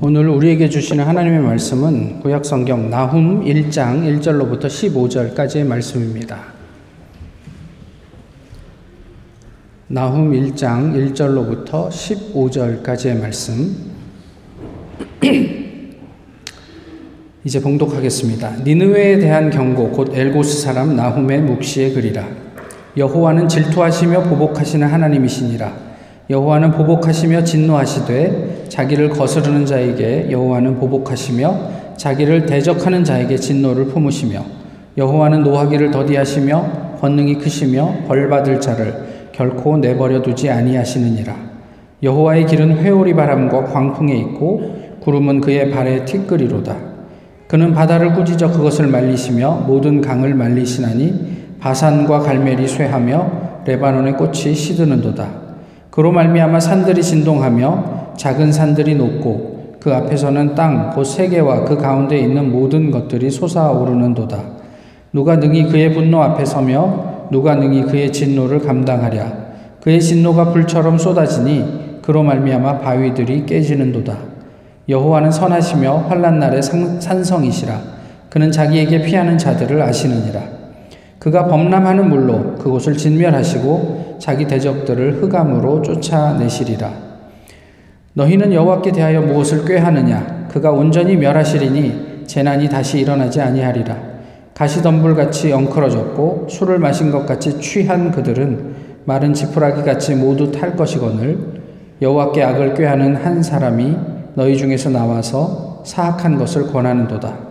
오늘 우리에게 주시는 하나님의 말씀은 구약 성경 나훔 1장 1절로부터 15절까지의 말씀입니다. 나훔 1장 1절로부터 15절까지의 말씀. 이제 봉독하겠습니다. 니느웨에 대한 경고 곧 엘고스 사람 나훔의 묵시의 글이라. 여호와는 질투하시며 보복하시는 하나님이시니라. 여호와는 보복하시며 진노하시되 자기를 거스르는 자에게 여호와는 보복하시며 자기를 대적하는 자에게 진노를 품으시며 여호와는 노하기를 더디하시며 권능이 크시며 벌받을 자를 결코 내버려 두지 아니하시느니라 여호와의 길은 회오리 바람과 광풍에 있고 구름은 그의 발에 티끌이로다 그는 바다를 꾸짖어 그것을 말리시며 모든 강을 말리시나니 바산과 갈멜이 쇠하며 레바논의 꽃이 시드는도다 그로 말미암아 산들이 진동하며 작은 산들이 높고 그 앞에서는 땅 곧 세계와 그 가운데 있는 모든 것들이 솟아오르는도다. 누가 능히 그의 분노 앞에 서며 누가 능히 그의 진노를 감당하랴. 그의 진노가 불처럼 쏟아지니 그로 말미암아 바위들이 깨지는도다. 여호와는 선하시며 환란 날에 산성이시라. 그는 자기에게 피하는 자들을 아시느니라. 그가 범람하는 물로 그곳을 진멸하시고 자기 대적들을 흑암으로 쫓아내시리라. 너희는 여호와께 대하여 무엇을 꾀하느냐? 그가 온전히 멸하시리니 재난이 다시 일어나지 아니하리라. 가시덤불같이 엉클어졌고 술을 마신 것 같이 취한 그들은 마른 지푸라기 같이 모두 탈 것이거늘 여호와께 악을 꾀하는 한 사람이 너희 중에서 나와서 사악한 것을 권하는도다.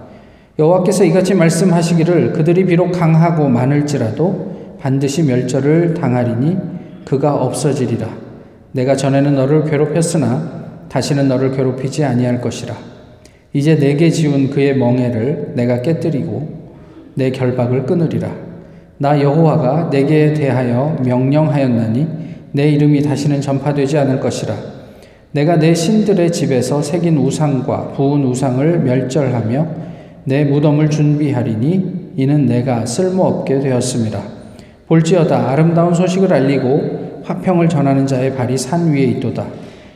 여호와께서 이같이 말씀하시기를 그들이 비록 강하고 많을지라도 반드시 멸절을 당하리니 그가 없어지리라. 내가 전에는 너를 괴롭혔으나 다시는 너를 괴롭히지 아니할 것이라. 이제 내게 지운 그의 멍에를 내가 깨뜨리고 내 결박을 끊으리라. 나 여호와가 내게 대하여 명령하였나니 내 이름이 다시는 전파되지 않을 것이라. 내가 내 신들의 집에서 새긴 우상과 부은 우상을 멸절하며 내 무덤을 준비하리니 이는 내가 쓸모없게 되었습니다. 볼지어다 아름다운 소식을 알리고 화평을 전하는 자의 발이 산 위에 있도다.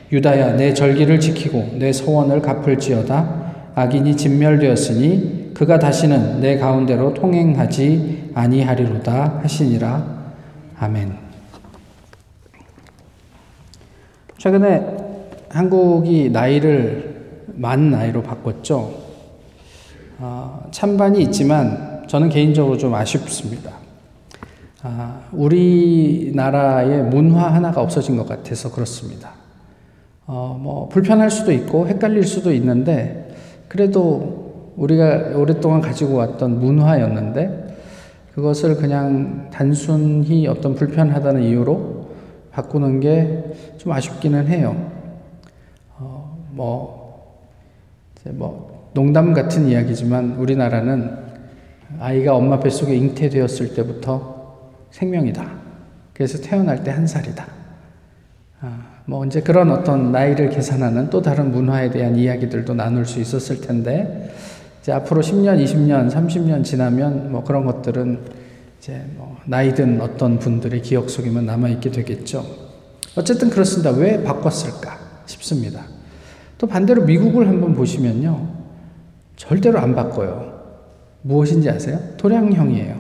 유다야 내 절기를 지키고 내 소원을 갚을지어다. 악인이 진멸되었으니 그가 다시는 내 가운데로 통행하지 아니하리로다 하시니라. 아멘. 최근에 한국이 나이를 만 나이로 바꿨죠. 어, 찬반이 있지만 저는 개인적으로 좀 아쉽습니다. 아, 우리나라의 문화 하나가 없어진 것 같아서 그렇습니다. 어, 뭐 불편할 수도 있고 헷갈릴 수도 있는데 그래도 우리가 오랫동안 가지고 왔던 문화였는데 그것을 그냥 단순히 어떤 불편하다는 이유로 바꾸는 게 좀 아쉽기는 해요. 어, 뭐, 이제 뭐 농담 같은 이야기지만 우리나라는 아이가 엄마 뱃속에 잉태되었을 때부터 생명이다. 그래서 태어날 때 한 살이다. 아, 뭐 이제 그런 어떤 나이를 계산하는 또 다른 문화에 대한 이야기들도 나눌 수 있었을 텐데 이제 앞으로 10년, 20년, 30년 지나면 뭐 그런 것들은 이제 뭐 나이 든 어떤 분들의 기억 속에만 남아 있게 되겠죠. 어쨌든 그렇습니다. 왜 바꿨을까 싶습니다. 또 반대로 미국을 한번 보시면요. 절대로 안 바꿔요. 무엇인지 아세요? 토량형이에요.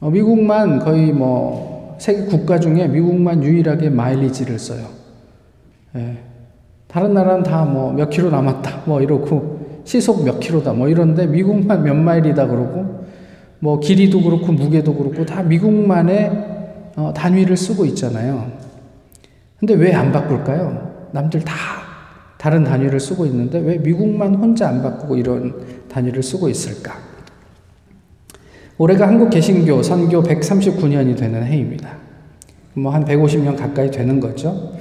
어, 미국만 거의 뭐 세계 국가 중에 미국만 유일하게 마일리지를 써요. 예. 다른 나라는 다 뭐 몇 킬로 남았다 뭐 이러고 시속 몇 킬로다 뭐 이런데 미국만 몇 마일이다 그러고 뭐 길이도 그렇고 무게도 그렇고 다 미국만의 어, 단위를 쓰고 있잖아요. 근데 왜 안 바꿀까요? 남들 다 다른 단위를 쓰고 있는데 왜 미국만 혼자 안 바꾸고 이런 단위를 쓰고 있을까? 올해가 한국 개신교 선교 139년이 되는 해입니다. 뭐 한 150년 가까이 되는 거죠.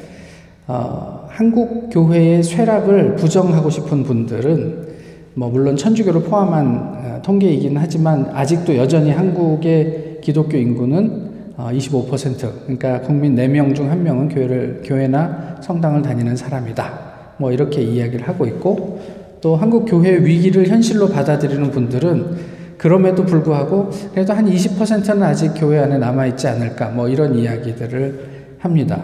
어, 한국 교회의 쇠락을 부정하고 싶은 분들은 뭐 물론 천주교를 포함한 어, 통계이긴 하지만 아직도 여전히 한국의 기독교 인구는 25% 어, 그러니까 국민 4명 중 1명은 교회를 교회나 성당을 다니는 사람이다. 뭐 이렇게 이야기를 하고 있고 또 한국 교회 위기를 현실로 받아들이는 분들은 그럼에도 불구하고 그래도 한 20%는 아직 교회 안에 남아 있지 않을까 뭐 이런 이야기들을 합니다.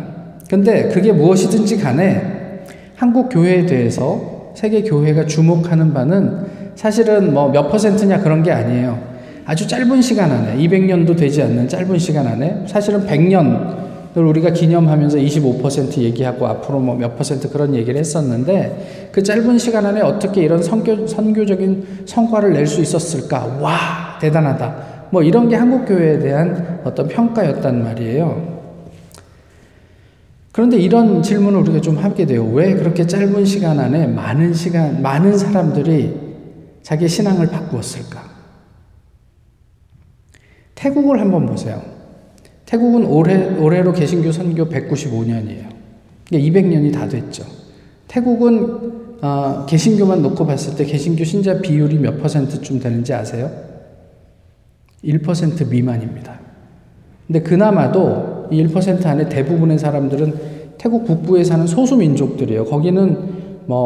근데 그게 무엇이든지 간에 한국 교회에 대해서 세계 교회가 주목하는 바는 사실은 뭐 몇 퍼센트냐 그런 게 아니에요. 아주 짧은 시간 안에 200년도 되지 않는 짧은 시간 안에 사실은 100년 을 우리가 기념하면서 25% 얘기하고 앞으로 뭐 몇 퍼센트 그런 얘기를 했었는데 그 짧은 시간 안에 어떻게 이런 선교, 선교적인 성과를 낼 수 있었을까? 와, 대단하다. 뭐 이런 게 한국 교회에 대한 어떤 평가였단 말이에요. 그런데 이런 질문을 우리가 좀 하게 돼요. 왜 그렇게 짧은 시간 안에 많은 시간, 많은 사람들이 자기 신앙을 바꾸었을까? 태국을 한번 보세요. 태국은 올해, 올해로 개신교 선교 195년이에요. 200년이 다 됐죠. 태국은 어, 개신교만 놓고 봤을 때 개신교 신자 비율이 몇 퍼센트쯤 되는지 아세요? 1% 미만입니다. 근데 그나마도 1% 안에 대부분의 사람들은 태국 북부에 사는 소수 민족들이에요. 거기는 뭐,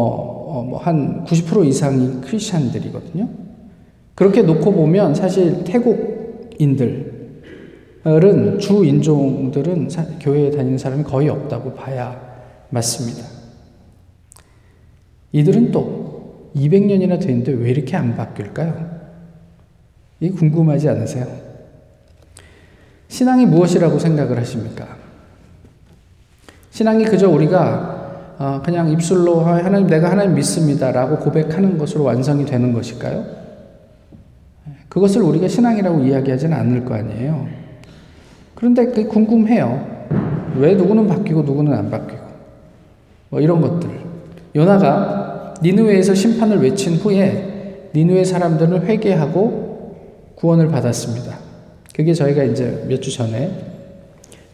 어, 한90% 이상이 크리스찬들이거든요. 그렇게 놓고 보면 사실 태국인들 은 주 인종들은 교회에 다니는 사람이 거의 없다고 봐야 맞습니다. 이들은 또 200년이나 됐는데 왜 이렇게 안 바뀔까요? 이 궁금하지 않으세요? 신앙이 무엇이라고 생각을 하십니까? 신앙이 그저 우리가 어, 그냥 입술로 하나님 내가 하나님 믿습니다라고 고백하는 것으로 완성이 되는 것일까요? 그것을 우리가 신앙이라고 이야기하지는 않을 거 아니에요. 그런데 그게 궁금해요. 왜 누구는 바뀌고 누구는 안 바뀌고 뭐 이런 것들. 요나가 니느웨에서 심판을 외친 후에 니느웨 사람들은 회개하고 구원을 받았습니다. 그게 저희가 이제 몇 주 전에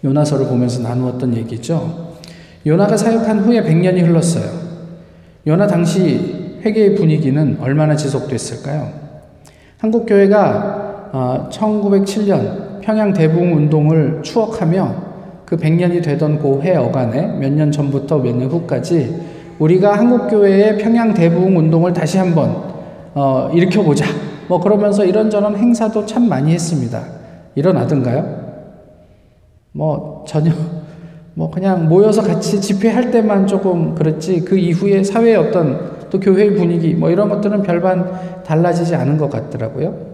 요나서를 보면서 나누었던 얘기죠. 요나가 사역한 후에 100년이 흘렀어요. 요나 당시 회개의 분위기는 얼마나 지속됐을까요? 한국 교회가 1907년 평양 대붕 운동을 추억하며 그 100년이 되던 고해 어간에 몇 년 전부터 몇 년 후까지 우리가 한국 교회의 평양 대붕 운동을 다시 한번 어, 일으켜보자 뭐 그러면서 이런저런 행사도 참 많이 했습니다. 일어나던가요? 뭐 전혀 뭐 그냥 모여서 같이 집회할 때만 조금 그렇지 그 이후에 사회의 어떤 또 교회의 분위기 뭐 이런 것들은 별반 달라지지 않은 것 같더라고요.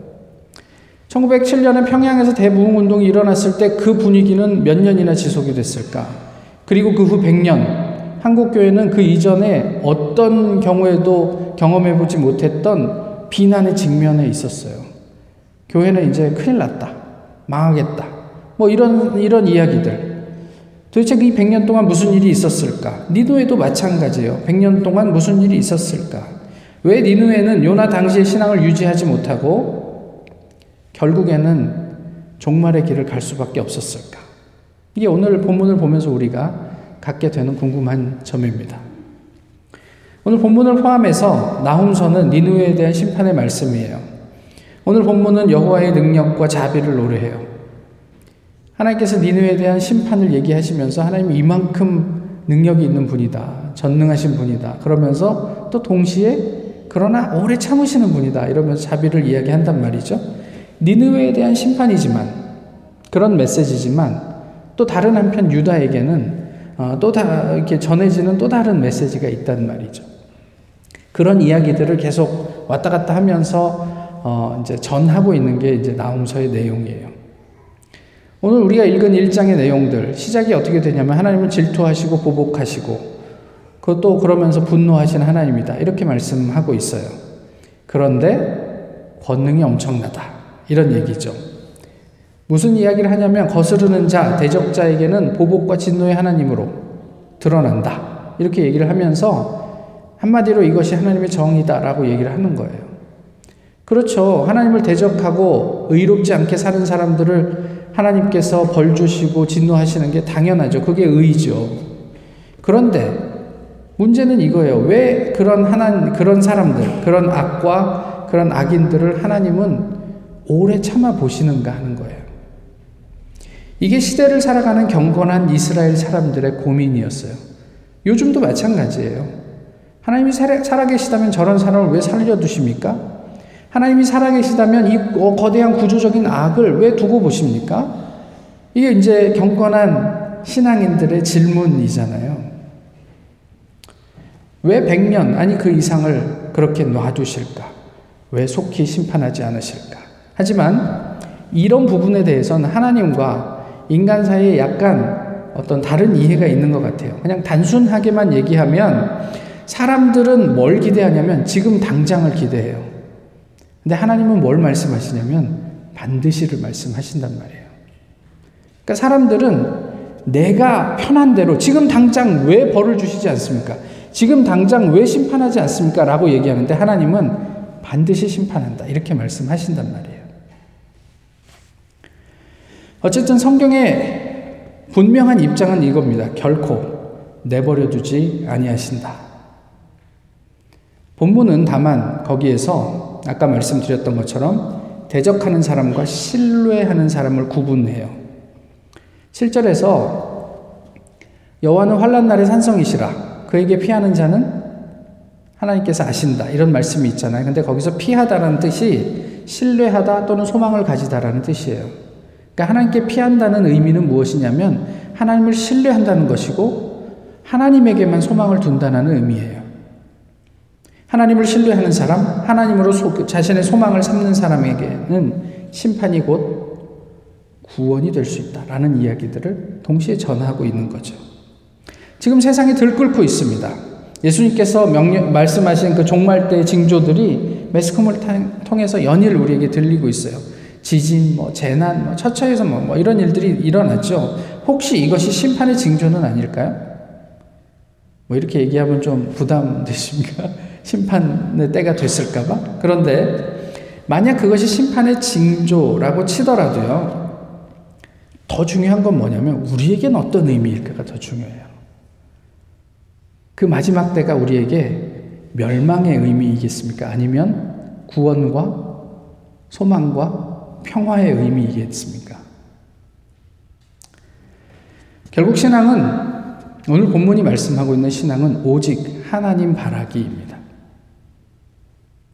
1907년에 평양에서 대부흥 운동이 일어났을 때 그 분위기는 몇 년이나 지속이 됐을까? 그리고 그 후 100년 한국 교회는 그 이전에 어떤 경우에도 경험해 보지 못했던 비난의 직면에 있었어요. 교회는 이제 큰일 났다. 망하겠다. 뭐 이런, 이런 이야기들. 도대체 이 100년 동안 무슨 일이 있었을까? 니누에도 마찬가지예요. 100년 동안 무슨 일이 있었을까? 왜 니누에는 요나 당시의 신앙을 유지하지 못하고 결국에는 종말의 길을 갈 수밖에 없었을까? 이게 오늘 본문을 보면서 우리가 갖게 되는 궁금한 점입니다. 오늘 본문을 포함해서 나홈서는 니누에 대한 심판의 말씀이에요. 오늘 본문은 여호와의 능력과 자비를 노래해요. 하나님께서 니누에 대한 심판을 얘기하시면서 하나님 이만큼 능력이 있는 분이다. 전능하신 분이다. 그러면서 또 동시에 그러나 오래 참으시는 분이다. 이러면서 자비를 이야기한단 말이죠. 니느웨에 대한 심판이지만 그런 메시지지만 또 다른 한편 유다에게는 어, 또 다, 이렇게 전해지는 또 다른 메시지가 있단 말이죠. 그런 이야기들을 계속 왔다 갔다 하면서 어 이제 전하고 있는 게 이제 나홈서의 내용이에요. 오늘 우리가 읽은 1장의 내용들 시작이 어떻게 되냐면 하나님을 질투하시고 보복하시고 그것도 그러면서 분노하신 하나님이다. 이렇게 말씀하고 있어요. 그런데 권능이 엄청나다. 이런 얘기죠. 무슨 이야기를 하냐면 거스르는 자, 대적자에게는 보복과 진노의 하나님으로 드러난다. 이렇게 얘기를 하면서 한마디로 이것이 하나님의 정의다라고 얘기를 하는 거예요. 그렇죠. 하나님을 대적하고 의롭지 않게 사는 사람들을 하나님께서 벌 주시고 진노하시는 게 당연하죠. 그게 의죠. 그런데 문제는 이거예요. 왜 그런 하나 그런 사람들, 그런 악과 그런 악인들을 하나님은 오래 참아 보시는가 하는 거예요. 이게 시대를 살아가는 경건한 이스라엘 사람들의 고민이었어요. 요즘도 마찬가지예요. 하나님이 살아계시다면 저런 사람을 왜 살려두십니까? 하나님이 살아계시다면 이 어, 거대한 구조적인 악을 왜 두고 보십니까? 이게 이제 경건한 신앙인들의 질문이잖아요. 왜 100년, 아니 그 이상을 그렇게 놔두실까? 왜 속히 심판하지 않으실까? 하지만 이런 부분에 대해서는 하나님과 인간 사이에 약간 어떤 다른 이해가 있는 것 같아요. 그냥 단순하게만 얘기하면 사람들은 뭘 기대하냐면 지금 당장을 기대해요. 근데 하나님은 뭘 말씀하시냐면 반드시를 말씀하신단 말이에요. 그러니까 사람들은 내가 편한 대로 지금 당장 왜 벌을 주시지 않습니까? 지금 당장 왜 심판하지 않습니까? 라고 얘기하는데 하나님은 반드시 심판한다. 이렇게 말씀하신단 말이에요. 어쨌든 성경의 분명한 입장은 이겁니다. 결코 내버려 두지 아니하신다. 본문은 다만 거기에서 아까 말씀드렸던 것처럼 대적하는 사람과 신뢰하는 사람을 구분해요. 7절에서 여호와는 환란 날의 산성이시라 그에게 피하는 자는 하나님께서 아신다. 이런 말씀이 있잖아요. 근데 거기서 피하다라는 뜻이 신뢰하다 또는 소망을 가지다라는 뜻이에요. 그러니까 하나님께 피한다는 의미는 무엇이냐면 하나님을 신뢰한다는 것이고 하나님에게만 소망을 둔다는 의미예요. 하나님을 신뢰하는 사람, 하나님으로 소, 자신의 소망을 삼는 사람에게는 심판이 곧 구원이 될 수 있다라는 이야기들을 동시에 전하고 있는 거죠. 지금 세상이 들끓고 있습니다. 예수님께서 명령, 말씀하신 그 종말 때 징조들이 매스컴을 통해서 연일 우리에게 들리고 있어요. 지진, 뭐 재난, 뭐 처처에서 뭐, 뭐 이런 일들이 일어났죠. 혹시 이것이 심판의 징조는 아닐까요? 뭐 이렇게 얘기하면 좀 부담되십니까? 심판의 때가 됐을까봐? 그런데 만약 그것이 심판의 징조라고 치더라도요. 더 중요한 건 뭐냐면 우리에겐 어떤 의미일까가 더 중요해요. 그 마지막 때가 우리에게 멸망의 의미이겠습니까? 아니면 구원과 소망과 평화의 의미이겠습니까? 결국 신앙은 오늘 본문이 말씀하고 있는 신앙은 오직 하나님 바라기입니다.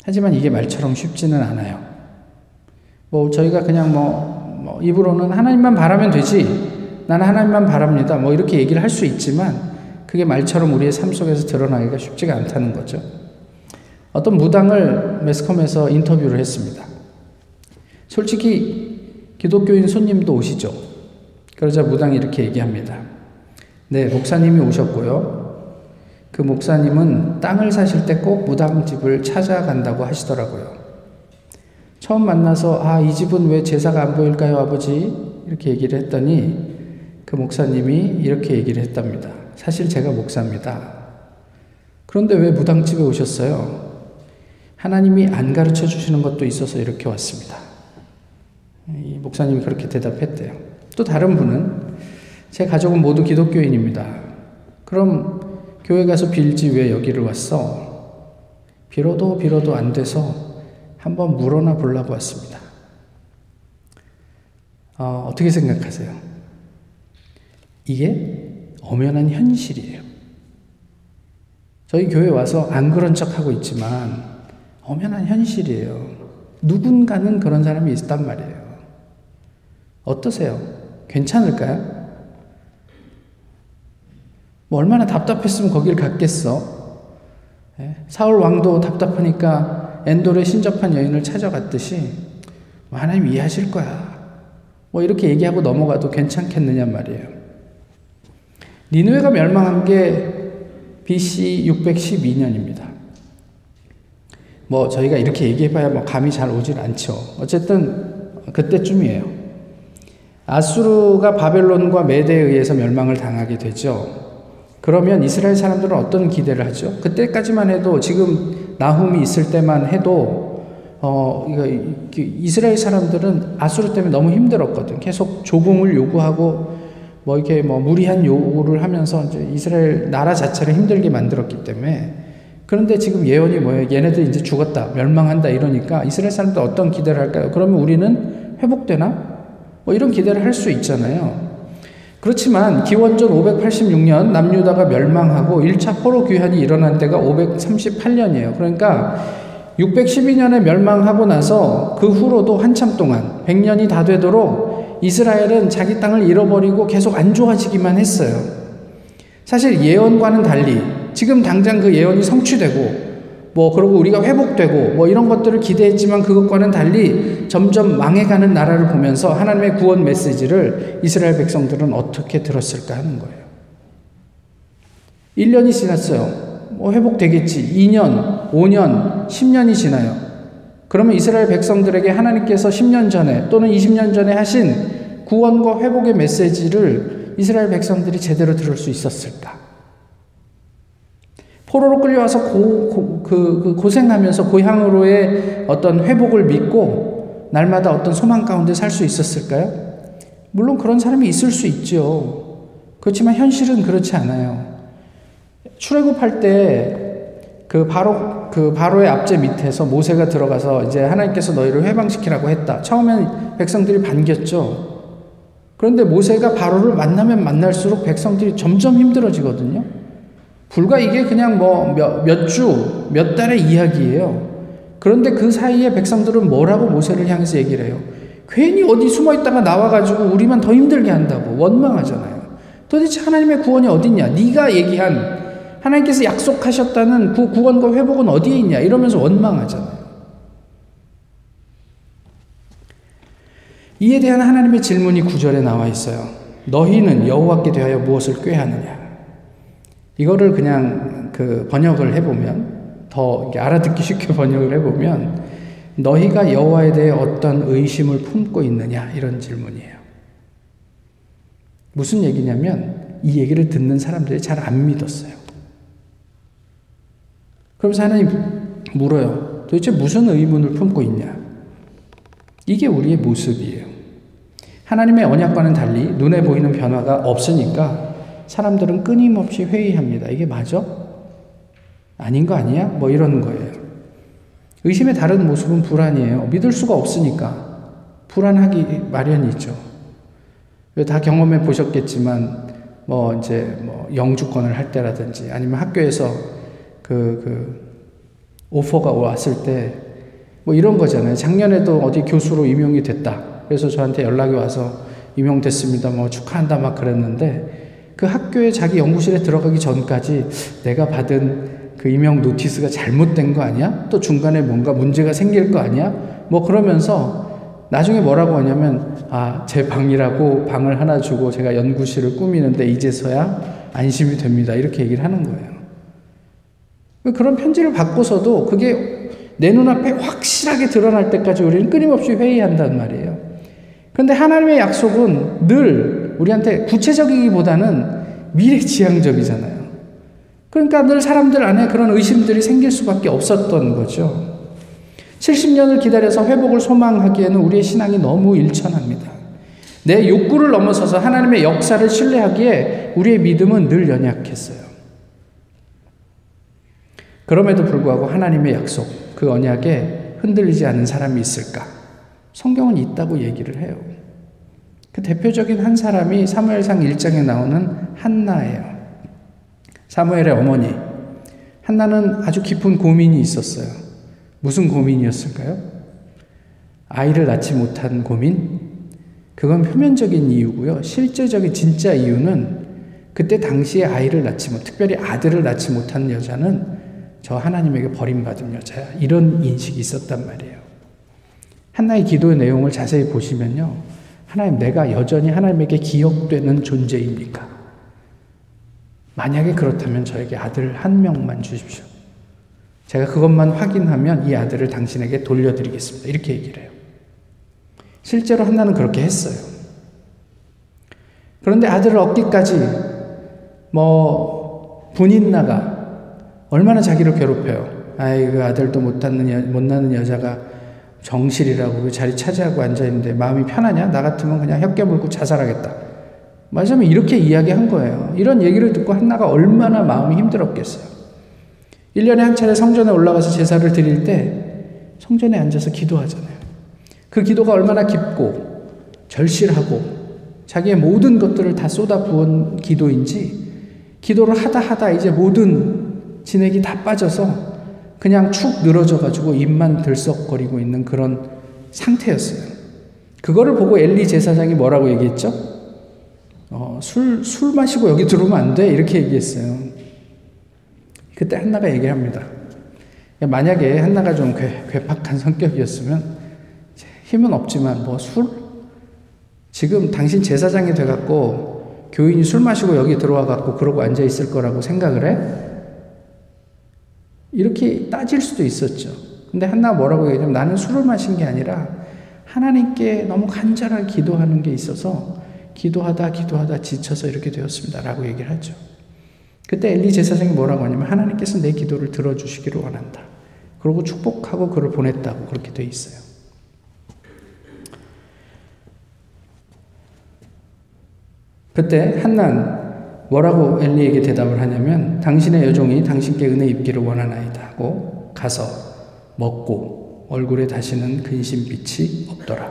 하지만 이게 말처럼 쉽지는 않아요. 뭐 저희가 그냥 뭐, 뭐 입으로는 하나님만 바라면 되지. 나는 하나님만 바랍니다. 뭐 이렇게 얘기를 할 수 있지만 그게 말처럼 우리의 삶 속에서 드러나기가 쉽지가 않다는 거죠. 어떤 무당을 매스컴에서 인터뷰를 했습니다. 솔직히 기독교인 손님도 오시죠. 그러자 무당이 이렇게 얘기합니다. 네, 목사님이 오셨고요. 그 목사님은 땅을 사실 때 꼭 무당집을 찾아간다고 하시더라고요. 처음 만나서, 아, 이 집은 왜 제사가 안 보일까요, 아버지? 이렇게 얘기를 했더니 그 목사님이 이렇게 얘기를 했답니다. 사실 제가 목사입니다. 그런데 왜 무당집에 오셨어요? 하나님이 안 가르쳐 주시는 것도 있어서 이렇게 왔습니다. 이 목사님이 그렇게 대답했대요. 또 다른 분은 제 가족은 모두 기독교인입니다. 그럼 교회 가서 빌지 왜 여기를 왔어? 빌어도 빌어도 안 돼서 한번 물어나 보려고 왔습니다. 어, 어떻게 생각하세요? 이게 엄연한 현실이에요. 저희 교회 와서 안 그런 척 하고 있지만 엄연한 현실이에요. 누군가는 그런 사람이 있단 말이에요. 어떠세요? 괜찮을까요? 뭐 얼마나 답답했으면 거길 갔겠어. 예? 사울 왕도 답답하니까 엔돌의 신접한 여인을 찾아갔듯이 뭐 하나님 이해하실 거야. 뭐 이렇게 얘기하고 넘어가도 괜찮겠느냐 말이에요. 니누에가 멸망한 게 BC 612년입니다. 뭐 저희가 이렇게 얘기해봐야 뭐 감이 잘 오질 않죠. 어쨌든 그때쯤이에요. 아수르가 바벨론과 메대에 의해서 멸망을 당하게 되죠. 그러면 이스라엘 사람들은 어떤 기대를 하죠? 그때까지만 해도 지금 나훔이 있을 때만 해도 어 이스라엘 사람들은 아수르 때문에 너무 힘들었거든. 계속 조공을 요구하고 뭐 이렇게 뭐 무리한 요구를 하면서 이제 이스라엘 나라 자체를 힘들게 만들었기 때문에 그런데 지금 예언이 뭐예요? 얘네들 이제 죽었다, 멸망한다 이러니까 이스라엘 사람들 어떤 기대를 할까요? 그러면 우리는 회복되나? 뭐 이런 기대를 할 수 있잖아요. 그렇지만 기원전 586년 남유다가 멸망하고 1차 포로 귀환이 일어난 때가 538년이에요. 그러니까 612년에 멸망하고 나서 그 후로도 한참 동안 100년이 다 되도록 이스라엘은 자기 땅을 잃어버리고 계속 안 좋아지기만 했어요. 사실 예언과는 달리 지금 당장 그 예언이 성취되고 뭐 그러고 우리가 회복되고 뭐 이런 것들을 기대했지만 그것과는 달리 점점 망해가는 나라를 보면서 하나님의 구원 메시지를 이스라엘 백성들은 어떻게 들었을까 하는 거예요. 1년이 지났어요. 뭐 회복되겠지. 2년, 5년, 10년이 지나요. 그러면 이스라엘 백성들에게 하나님께서 10년 전에 또는 20년 전에 하신 구원과 회복의 메시지를 이스라엘 백성들이 제대로 들을 수 있었을까? 포로로 끌려와서 고, 고, 그, 그 고생하면서 고향으로의 어떤 회복을 믿고 날마다 어떤 소망 가운데 살 수 있었을까요? 물론 그런 사람이 있을 수 있죠. 그렇지만 현실은 그렇지 않아요. 출애굽할 때 그 바로 그 바로의 앞제 밑에서 모세가 들어가서 이제 하나님께서 너희를 해방시키라고 했다. 처음엔 백성들이 반겼죠. 그런데 모세가 바로를 만나면 만날수록 백성들이 점점 힘들어지거든요. 불과 이게 그냥 뭐 몇 주, 몇 달의 이야기예요. 그런데 그 사이에 백성들은 뭐라고 모세를 향해서 얘기를 해요? 괜히 어디 숨어 있다가 나와가지고 우리만 더 힘들게 한다고 원망하잖아요. 도대체 하나님의 구원이 어딨냐? 네가 얘기한 하나님께서 약속하셨다는 그 구원과 회복은 어디에 있냐? 이러면서 원망하잖아요. 이에 대한 하나님의 질문이 구절에 나와 있어요. 너희는 여호와께 대하여 무엇을 꾀하느냐? 이거를 그냥 그 번역을 해보면 더 알아듣기 쉽게 번역을 해보면 너희가 여호와에 대해 어떤 의심을 품고 있느냐 이런 질문이에요. 무슨 얘기냐면 이 얘기를 듣는 사람들이 잘 안 믿었어요. 그러면서 하나님 물어요. 도대체 무슨 의문을 품고 있냐? 이게 우리의 모습이에요. 하나님의 언약과는 달리 눈에 보이는 변화가 없으니까 사람들은 끊임없이 회의합니다. 이게 맞아? 아닌 거 아니야? 뭐 이러는 거예요. 의심의 다른 모습은 불안이에요. 믿을 수가 없으니까. 불안하기 마련이죠. 다 경험해 보셨겠지만, 뭐 이제 뭐 영주권을 할 때라든지 아니면 학교에서 그, 그, 오퍼가 왔을 때 뭐 이런 거잖아요. 작년에도 어디 교수로 임용이 됐다. 그래서 저한테 연락이 와서 임용됐습니다. 뭐 축하한다 막 그랬는데 그 학교에 자기 연구실에 들어가기 전까지 내가 받은 그 임용 notice가 잘못된 거 아니야? 또 중간에 뭔가 문제가 생길 거 아니야? 뭐 그러면서 나중에 뭐라고 하냐면 아, 제 방이라고 방을 하나 주고 제가 연구실을 꾸미는데 이제서야 안심이 됩니다. 이렇게 얘기를 하는 거예요. 그런 편지를 받고서도 그게 내 눈앞에 확실하게 드러날 때까지 우리는 끊임없이 회의한단 말이에요. 그런데 하나님의 약속은 늘 우리한테 구체적이기보다는 미래지향적이잖아요. 그러니까 늘 사람들 안에 그런 의심들이 생길 수밖에 없었던 거죠. 70년을 기다려서 회복을 소망하기에는 우리의 신앙이 너무 일천합니다. 내 욕구를 넘어서서 하나님의 역사를 신뢰하기에 우리의 믿음은 늘 연약했어요. 그럼에도 불구하고 하나님의 약속, 그 언약에 흔들리지 않은 사람이 있을까? 성경은 있다고 얘기를 해요. 그 대표적인 한 사람이 사무엘상 1장에 나오는 한나예요. 사무엘의 어머니. 한나는 아주 깊은 고민이 있었어요. 무슨 고민이었을까요? 아이를 낳지 못한 고민? 그건 표면적인 이유고요. 실제적인 진짜 이유는 그때 당시에 아이를 낳지 못, 특별히 아들을 낳지 못한 여자는 저 하나님에게 버림받은 여자야. 이런 인식이 있었단 말이에요. 한나의 기도의 내용을 자세히 보시면요. 하나님, 내가 여전히 하나님에게 기억되는 존재입니까? 만약에 그렇다면 저에게 아들 한 명만 주십시오. 제가 그것만 확인하면 이 아들을 당신에게 돌려드리겠습니다. 이렇게 얘기를 해요. 실제로 한나는 그렇게 했어요. 그런데 아들을 얻기까지 뭐 분인나가 얼마나 자기를 괴롭혀요. 아이 그 아들도 못 낳는 못 낳는 여자가 정실이라고 그 자리 차지하고 앉아있는데 마음이 편하냐? 나 같으면 그냥 혀깨 물고 자살하겠다. 맞으면 이렇게 이야기한 거예요. 이런 얘기를 듣고 한나가 얼마나 마음이 힘들었겠어요. 1년에 한 차례 성전에 올라가서 제사를 드릴 때 성전에 앉아서 기도하잖아요. 그 기도가 얼마나 깊고 절실하고 자기의 모든 것들을 다 쏟아 부은 기도인지 기도를 하다 하다 이제 모든 진액이 다 빠져서 그냥 축 늘어져 가지고 입만 들썩거리고 있는 그런 상태였어요. 그거를 보고 엘리 제사장이 뭐라고 얘기했죠? 어, 술, 술 마시고 여기 들어오면 안 돼. 이렇게 얘기했어요. 그때 한나가 얘기합니다. 만약에 한나가 좀 괴, 괴팍한 성격이었으면 힘은 없지만 뭐 술? 지금 당신 제사장이 돼갖고 교인이 술 마시고 여기 들어와갖고 그러고 앉아있을 거라고 생각을 해? 이렇게 따질 수도 있었죠. 근데 한나가 뭐라고 얘기하냐면 나는 술을 마신 게 아니라 하나님께 너무 간절하게 기도하는 게 있어서 기도하다 기도하다 지쳐서 이렇게 되었습니다. 라고 얘기를 하죠. 그때 엘리 제사장이 뭐라고 하냐면 하나님께서 내 기도를 들어주시기를 원한다. 그러고 축복하고 그를 보냈다고 그렇게 돼 있어요. 그때 한난 뭐라고 엘리에게 대답을 하냐면 당신의 여종이 당신께 은혜 입기를 원하나이다 하고 가서 먹고 얼굴에 다시는 근심빛이 없더라.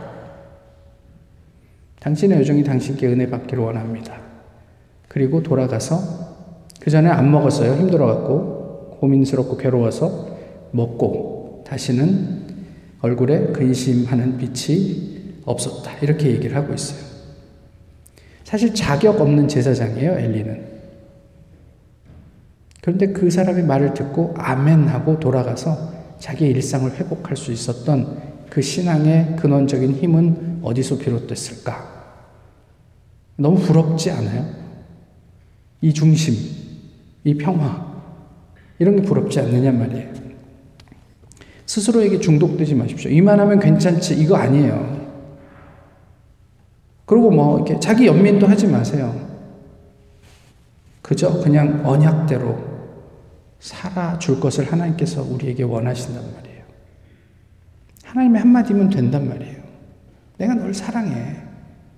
당신의 여종이 당신께 은혜 받기를 원합니다. 그리고 돌아가서 그 전에 안 먹었어요. 힘들어갖고 고민스럽고 괴로워서 먹고 다시는 얼굴에 근심하는 빛이 없었다. 이렇게 얘기를 하고 있어요. 사실 자격 없는 제사장이에요, 엘리는. 그런데 그 사람의 말을 듣고 아멘 하고 돌아가서 자기의 일상을 회복할 수 있었던 그 신앙의 근원적인 힘은 어디서 비롯됐을까? 너무 부럽지 않아요? 이 중심, 이 평화, 이런 게 부럽지 않느냐 말이에요. 스스로에게 중독되지 마십시오. 이만하면 괜찮지, 이거 아니에요. 그리고 뭐 이렇게 자기 연민도 하지 마세요. 그저 그냥 언약대로 살아줄 것을 하나님께서 우리에게 원하신단 말이에요. 하나님의 한마디면 된단 말이에요. 내가 널 사랑해.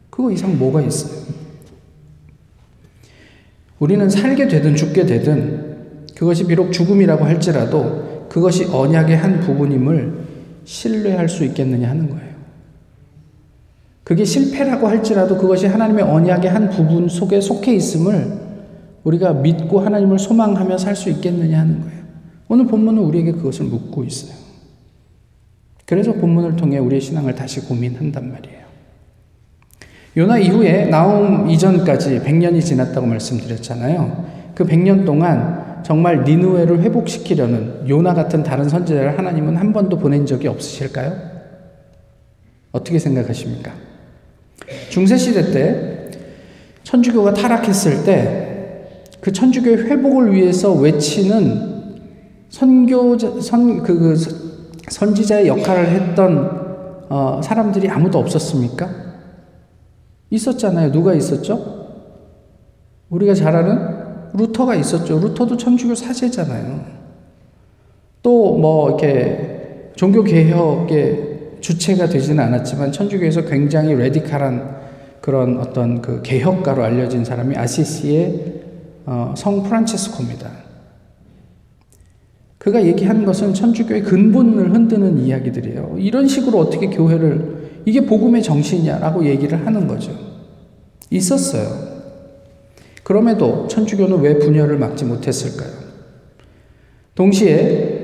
그거 이상 뭐가 있어요? 우리는 살게 되든 죽게 되든 그것이 비록 죽음이라고 할지라도 그것이 언약의 한 부분임을 신뢰할 수 있겠느냐 하는 거예요. 그게 실패라고 할지라도 그것이 하나님의 언약의 한 부분 속에 속해 있음을 우리가 믿고 하나님을 소망하며 살 수 있겠느냐 하는 거예요. 오늘 본문은 우리에게 그것을 묻고 있어요. 그래서 본문을 통해 우리의 신앙을 다시 고민한단 말이에요. 요나 이후에 나옴 이전까지 100년이 지났다고 말씀드렸잖아요. 그 100년 동안 정말 니누웨를 회복시키려는 요나 같은 다른 선지자를 하나님은 한 번도 보낸 적이 없으실까요? 어떻게 생각하십니까? 중세시대 때 천주교가 타락했을 때 그 천주교의 회복을 위해서 외치는 선교자, 선, 그, 그 선지자의 역할을 했던 어, 사람들이 아무도 없었습니까? 있었잖아요. 누가 있었죠? 우리가 잘 아는 루터가 있었죠. 루터도 천주교 사제잖아요. 또 뭐 이렇게 종교 개혁의 주체가 되지는 않았지만 천주교에서 굉장히 레디칼한 그런 어떤 그 개혁가로 알려진 사람이 아시시의 어, 성 프란체스코입니다. 그가 얘기하는 것은 천주교의 근본을 흔드는 이야기들이에요. 이런 식으로 어떻게 교회를 이게 복음의 정신이냐라고 얘기를 하는 거죠. 있었어요. 그럼에도 천주교는 왜 분열을 막지 못했을까요? 동시에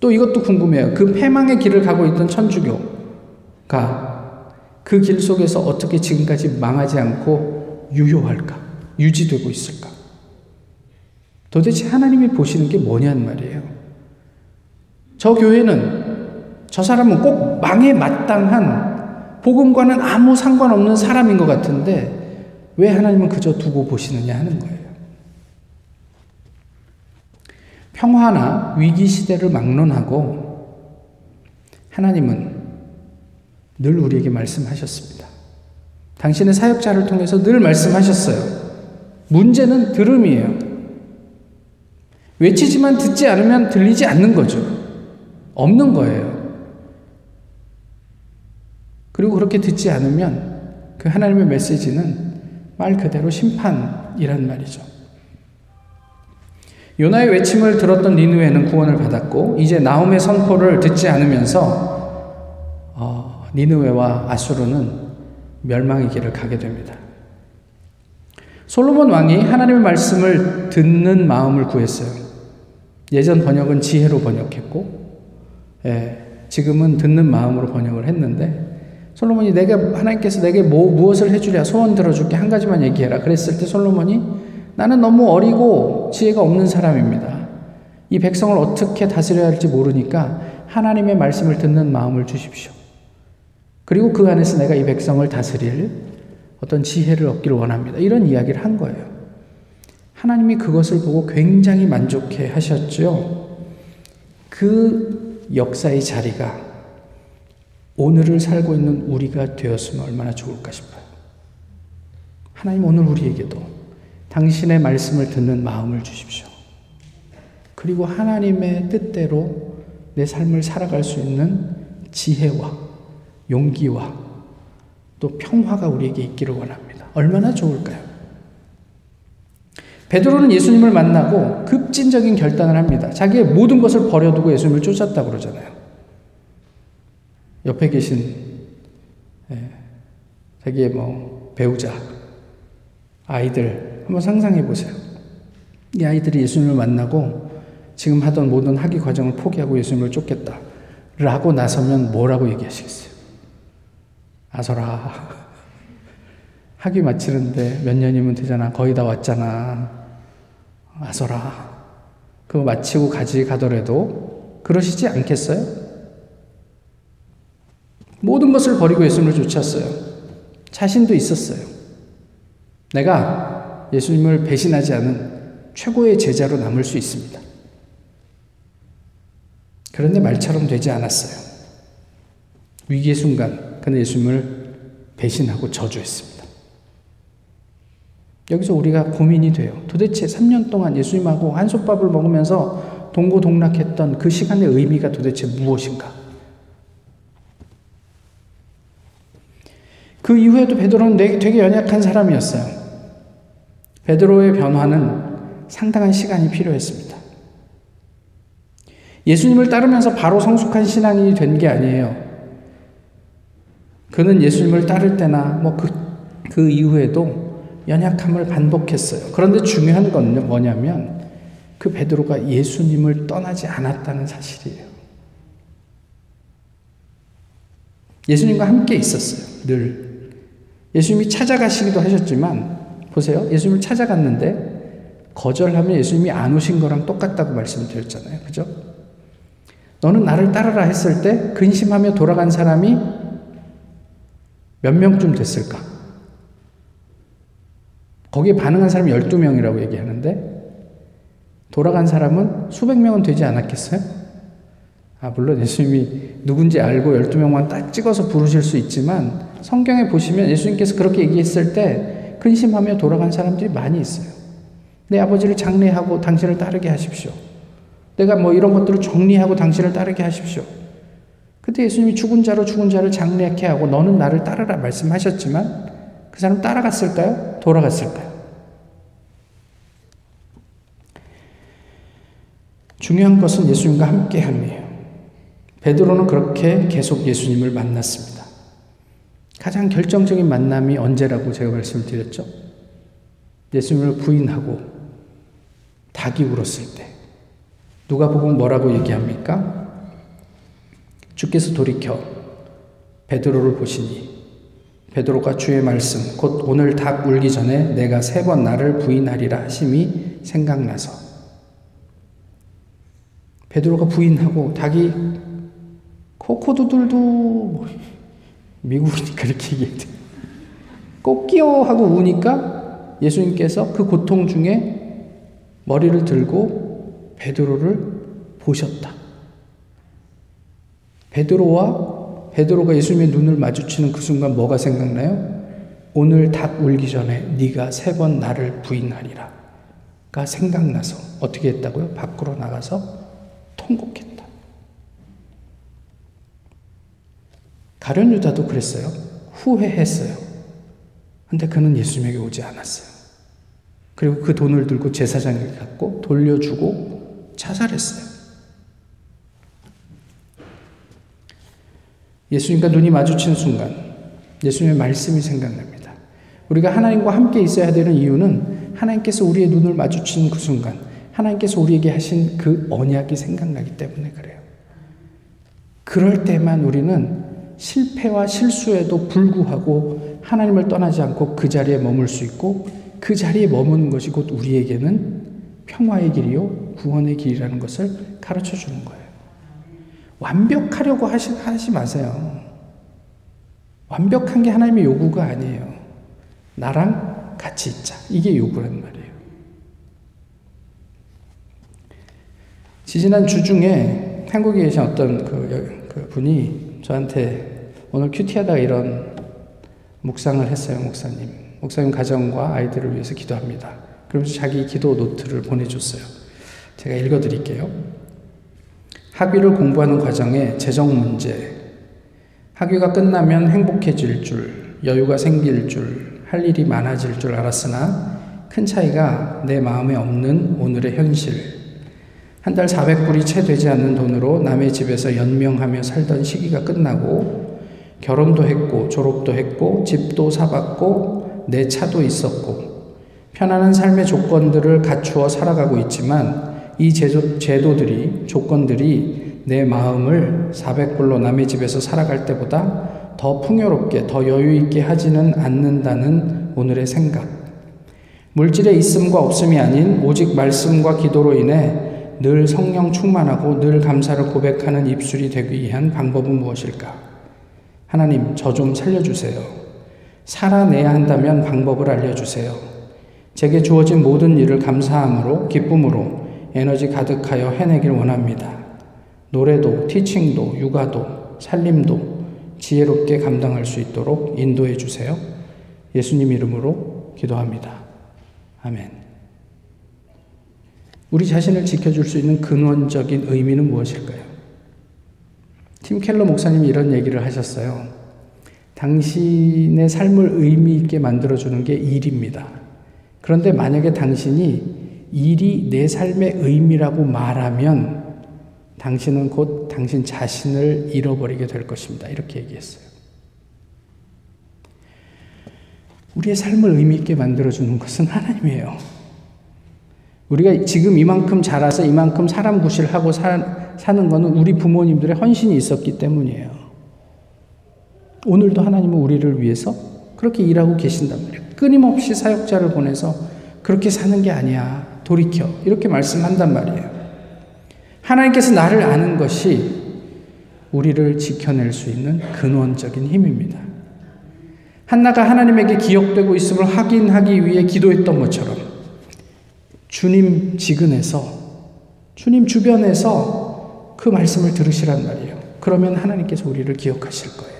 또 이것도 궁금해요. 그 패망의 길을 가고 있던 천주교가 그 길 속에서 어떻게 지금까지 망하지 않고 유효할까? 유지되고 있을까? 도대체 하나님이 보시는 게 뭐냐는 말이에요. 저 교회는 저 사람은 꼭 망에 마땅한 복음과는 아무 상관없는 사람인 것 같은데 왜 하나님은 그저 두고 보시느냐 하는 거예요. 평화나 위기 시대를 막론하고 하나님은 늘 우리에게 말씀하셨습니다. 당신의 사역자를 통해서 늘 말씀하셨어요. 문제는 들음이에요. 외치지만 듣지 않으면 들리지 않는 거죠. 없는 거예요. 그리고 그렇게 듣지 않으면 그 하나님의 메시지는 말 그대로 심판이란 말이죠. 요나의 외침을 들었던 니누에는 구원을 받았고 이제 나움의 선포를 듣지 않으면서 어, 니누웨와 아수르는 멸망의 길을 가게 됩니다. 솔로몬 왕이 하나님의 말씀을 듣는 마음을 구했어요. 예전 번역은 지혜로 번역했고, 예, 지금은 듣는 마음으로 번역을 했는데, 솔로몬이 내가 하나님께서 내게 뭐 무엇을 해주랴 소원 들어줄게 한 가지만 얘기해라. 그랬을 때 솔로몬이 나는 너무 어리고 지혜가 없는 사람입니다. 이 백성을 어떻게 다스려야 할지 모르니까 하나님의 말씀을 듣는 마음을 주십시오. 그리고 그 안에서 내가 이 백성을 다스릴 어떤 지혜를 얻기를 원합니다. 이런 이야기를 한 거예요. 하나님이 그것을 보고 굉장히 만족해 하셨죠. 그 역사의 자리가 오늘을 살고 있는 우리가 되었으면 얼마나 좋을까 싶어요. 하나님 오늘 우리에게도 당신의 말씀을 듣는 마음을 주십시오. 그리고 하나님의 뜻대로 내 삶을 살아갈 수 있는 지혜와 용기와 또 평화가 우리에게 있기를 원합니다. 얼마나 좋을까요? 베드로는 예수님을 만나고 급진적인 결단을 합니다. 자기의 모든 것을 버려두고 예수님을 쫓았다 그러잖아요. 옆에 계신 예, 자기의 뭐 배우자, 아이들 한번 상상해 보세요. 이 아이들이 예수님을 만나고 지금 하던 모든 학위 과정을 포기하고 예수님을 쫓겠다. 라고 나서면 뭐라고 얘기하시겠어요? 아서라. 학위 마치는데 몇 년이면 되잖아. 거의 다 왔잖아. 아서라. 그거 마치고 가지 가더라도 그러시지 않겠어요? 모든 것을 버리고 예수님을 쫓았어요. 자신도 있었어요. 내가 예수님을 배신하지 않은 최고의 제자로 남을 수 있습니다. 그런데 말처럼 되지 않았어요. 위기의 순간 그는 예수님을 배신하고 저주했습니다. 여기서 우리가 고민이 돼요. 도대체 3년 동안 예수님하고 한솥밥을 먹으면서 동고동락했던 그 시간의 의미가 도대체 무엇인가? 그 이후에도 베드로는 되게 연약한 사람이었어요. 베드로의 변화는 상당한 시간이 필요했습니다. 예수님을 따르면서 바로 성숙한 신앙인이 된 게 아니에요. 그는 예수님을 따를 때나 뭐그 그 이후에도 연약함을 반복했어요. 그런데 중요한 건 뭐냐면 그 베드로가 예수님을 떠나지 않았다는 사실이에요. 예수님과 함께 있었어요. 늘. 예수님이 찾아가시기도 하셨지만 보세요. 예수님을 찾아갔는데 거절하면 예수님이 안 오신 거랑 똑같다고 말씀드렸잖아요. 그죠? 너는 나를 따르라 했을 때 근심하며 돌아간 사람이 몇 명쯤 됐을까? 거기에 반응한 사람이 12명이라고 얘기하는데 돌아간 사람은 수백 명은 되지 않았겠어요? 아, 물론 예수님이 누군지 알고 12명만 딱 찍어서 부르실 수 있지만 성경에 보시면 예수님께서 그렇게 얘기했을 때 근심하며 돌아간 사람들이 많이 있어요. 내 아버지를 장례하고 당신을 따르게 하십시오. 내가 뭐 이런 것들을 정리하고 당신을 따르게 하십시오. 그때 예수님이 죽은 자로 죽은 자를 장례케 하고 너는 나를 따르라 말씀하셨지만 그 사람 따라갔을까요? 돌아갔을까요? 중요한 것은 예수님과 함께 함이에요. 베드로는 그렇게 계속 예수님을 만났습니다. 가장 결정적인 만남이 언제라고 제가 말씀을 드렸죠? 예수님을 부인하고 닭이 울었을 때. 누가 보고 뭐라고 얘기합니까? 주께서 돌이켜 베드로를 보시니 베드로가 주의 말씀 곧 오늘 닭 울기 전에 내가 세 번 나를 부인하리라 하심이 생각나서 베드로가 부인하고 닭이 코코두들도 미국이니까 이렇게 얘기해도 꼭끼어 하고 우니까 예수님께서 그 고통 중에 머리를 들고 베드로를 보셨다. 베드로와 베드로가 예수님의 눈을 마주치는 그 순간 뭐가 생각나요? 오늘 닭 울기 전에 네가 세 번 나를 부인하리라가 생각나서 어떻게 했다고요? 밖으로 나가서 통곡했다. 가련 유다도 그랬어요. 후회했어요. 근데 그는 예수님에게 오지 않았어요. 그리고 그 돈을 들고 제사장에게 갖고 돌려주고 자살했어요. 예수님과 눈이 마주친 순간 예수님의 말씀이 생각납니다. 우리가 하나님과 함께 있어야 되는 이유는 하나님께서 우리의 눈을 마주친 그 순간 하나님께서 우리에게 하신 그 언약이 생각나기 때문에 그래요. 그럴 때만 우리는 실패와 실수에도 불구하고 하나님을 떠나지 않고 그 자리에 머물 수 있고 그 자리에 머무는 것이 곧 우리에게는 평화의 길이요 구원의 길이라는 것을 가르쳐 주는 거예요. 완벽하려고 하시, 하시 마세요. 완벽한 게 하나님의 요구가 아니에요. 나랑 같이 있자. 이게 요구란 말이에요. 지지난 주 중에 한국에 계신 어떤 그, 그 분이 저한테 오늘 큐티하다가 이런 묵상을 했어요, 목사님. 목사님 가정과 아이들을 위해서 기도합니다. 그러면서 자기 기도 노트를 보내줬어요. 제가 읽어드릴게요. 학위를 공부하는 과정에 재정 문제, 학위가 끝나면 행복해질 줄, 여유가 생길 줄, 할 일이 많아질 줄 알았으나 큰 차이가 내 마음에 없는 오늘의 현실. 한 달 400불이 채 되지 않는 돈으로 남의 집에서 연명하며 살던 시기가 끝나고 결혼도 했고 졸업도 했고 집도 사봤고 내 차도 있었고 편안한 삶의 조건들을 갖추어 살아가고 있지만 이 제도, 제도들이, 조건들이 내 마음을 400불로 남의 집에서 살아갈 때보다 더 풍요롭게, 더 여유있게 하지는 않는다는 오늘의 생각. 물질의 있음과 없음이 아닌 오직 말씀과 기도로 인해 늘 성령 충만하고 늘 감사를 고백하는 입술이 되기 위한 방법은 무엇일까? 하나님, 저 좀 살려주세요. 살아내야 한다면 방법을 알려주세요. 제게 주어진 모든 일을 감사함으로, 기쁨으로, 에너지 가득하여 해내길 원합니다. 노래도, 티칭도, 육아도, 살림도 지혜롭게 감당할 수 있도록 인도해 주세요. 예수님 이름으로 기도합니다. 아멘. 우리 자신을 지켜줄 수 있는 근원적인 의미는 무엇일까요? 팀 켈러 목사님이 이런 얘기를 하셨어요. 당신의 삶을 의미 있게 만들어주는 게 일입니다. 그런데 만약에 당신이 일이 내 삶의 의미라고 말하면 당신은 곧 당신 자신을 잃어버리게 될 것입니다. 이렇게 얘기했어요. 우리의 삶을 의미 있게 만들어주는 것은 하나님이에요. 우리가 지금 이만큼 자라서 이만큼 사람 구실하고 사, 사는 것은 우리 부모님들의 헌신이 있었기 때문이에요. 오늘도 하나님은 우리를 위해서 그렇게 일하고 계신단 말이에요. 끊임없이 사역자를 보내서 그렇게 사는 게 아니야. 돌이켜. 이렇게 말씀한단 말이에요. 하나님께서 나를 아는 것이 우리를 지켜낼 수 있는 근원적인 힘입니다. 한나가 하나님에게 기억되고 있음을 확인하기 위해 기도했던 것처럼 주님 지근에서 주님 주변에서 그 말씀을 들으시란 말이에요. 그러면 하나님께서 우리를 기억하실 거예요.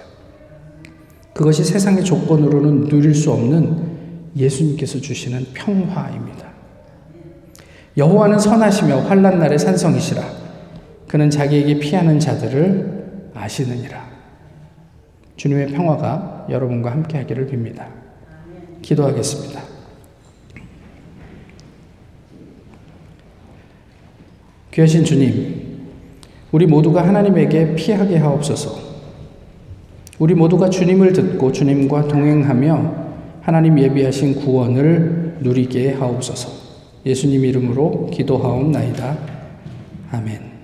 그것이 세상의 조건으로는 누릴 수 없는 예수님께서 주시는 평화입니다. 여호와는 선하시며 환란 날의 산성이시라. 그는 자기에게 피하는 자들을 아시느니라. 주님의 평화가 여러분과 함께 하기를 빕니다. 기도하겠습니다. 귀하신 주님, 우리 모두가 하나님에게 피하게 하옵소서. 우리 모두가 주님을 듣고 주님과 동행하며 하나님 예비하신 구원을 누리게 하옵소서. 예수님 이름으로 기도하옵나이다. 아멘.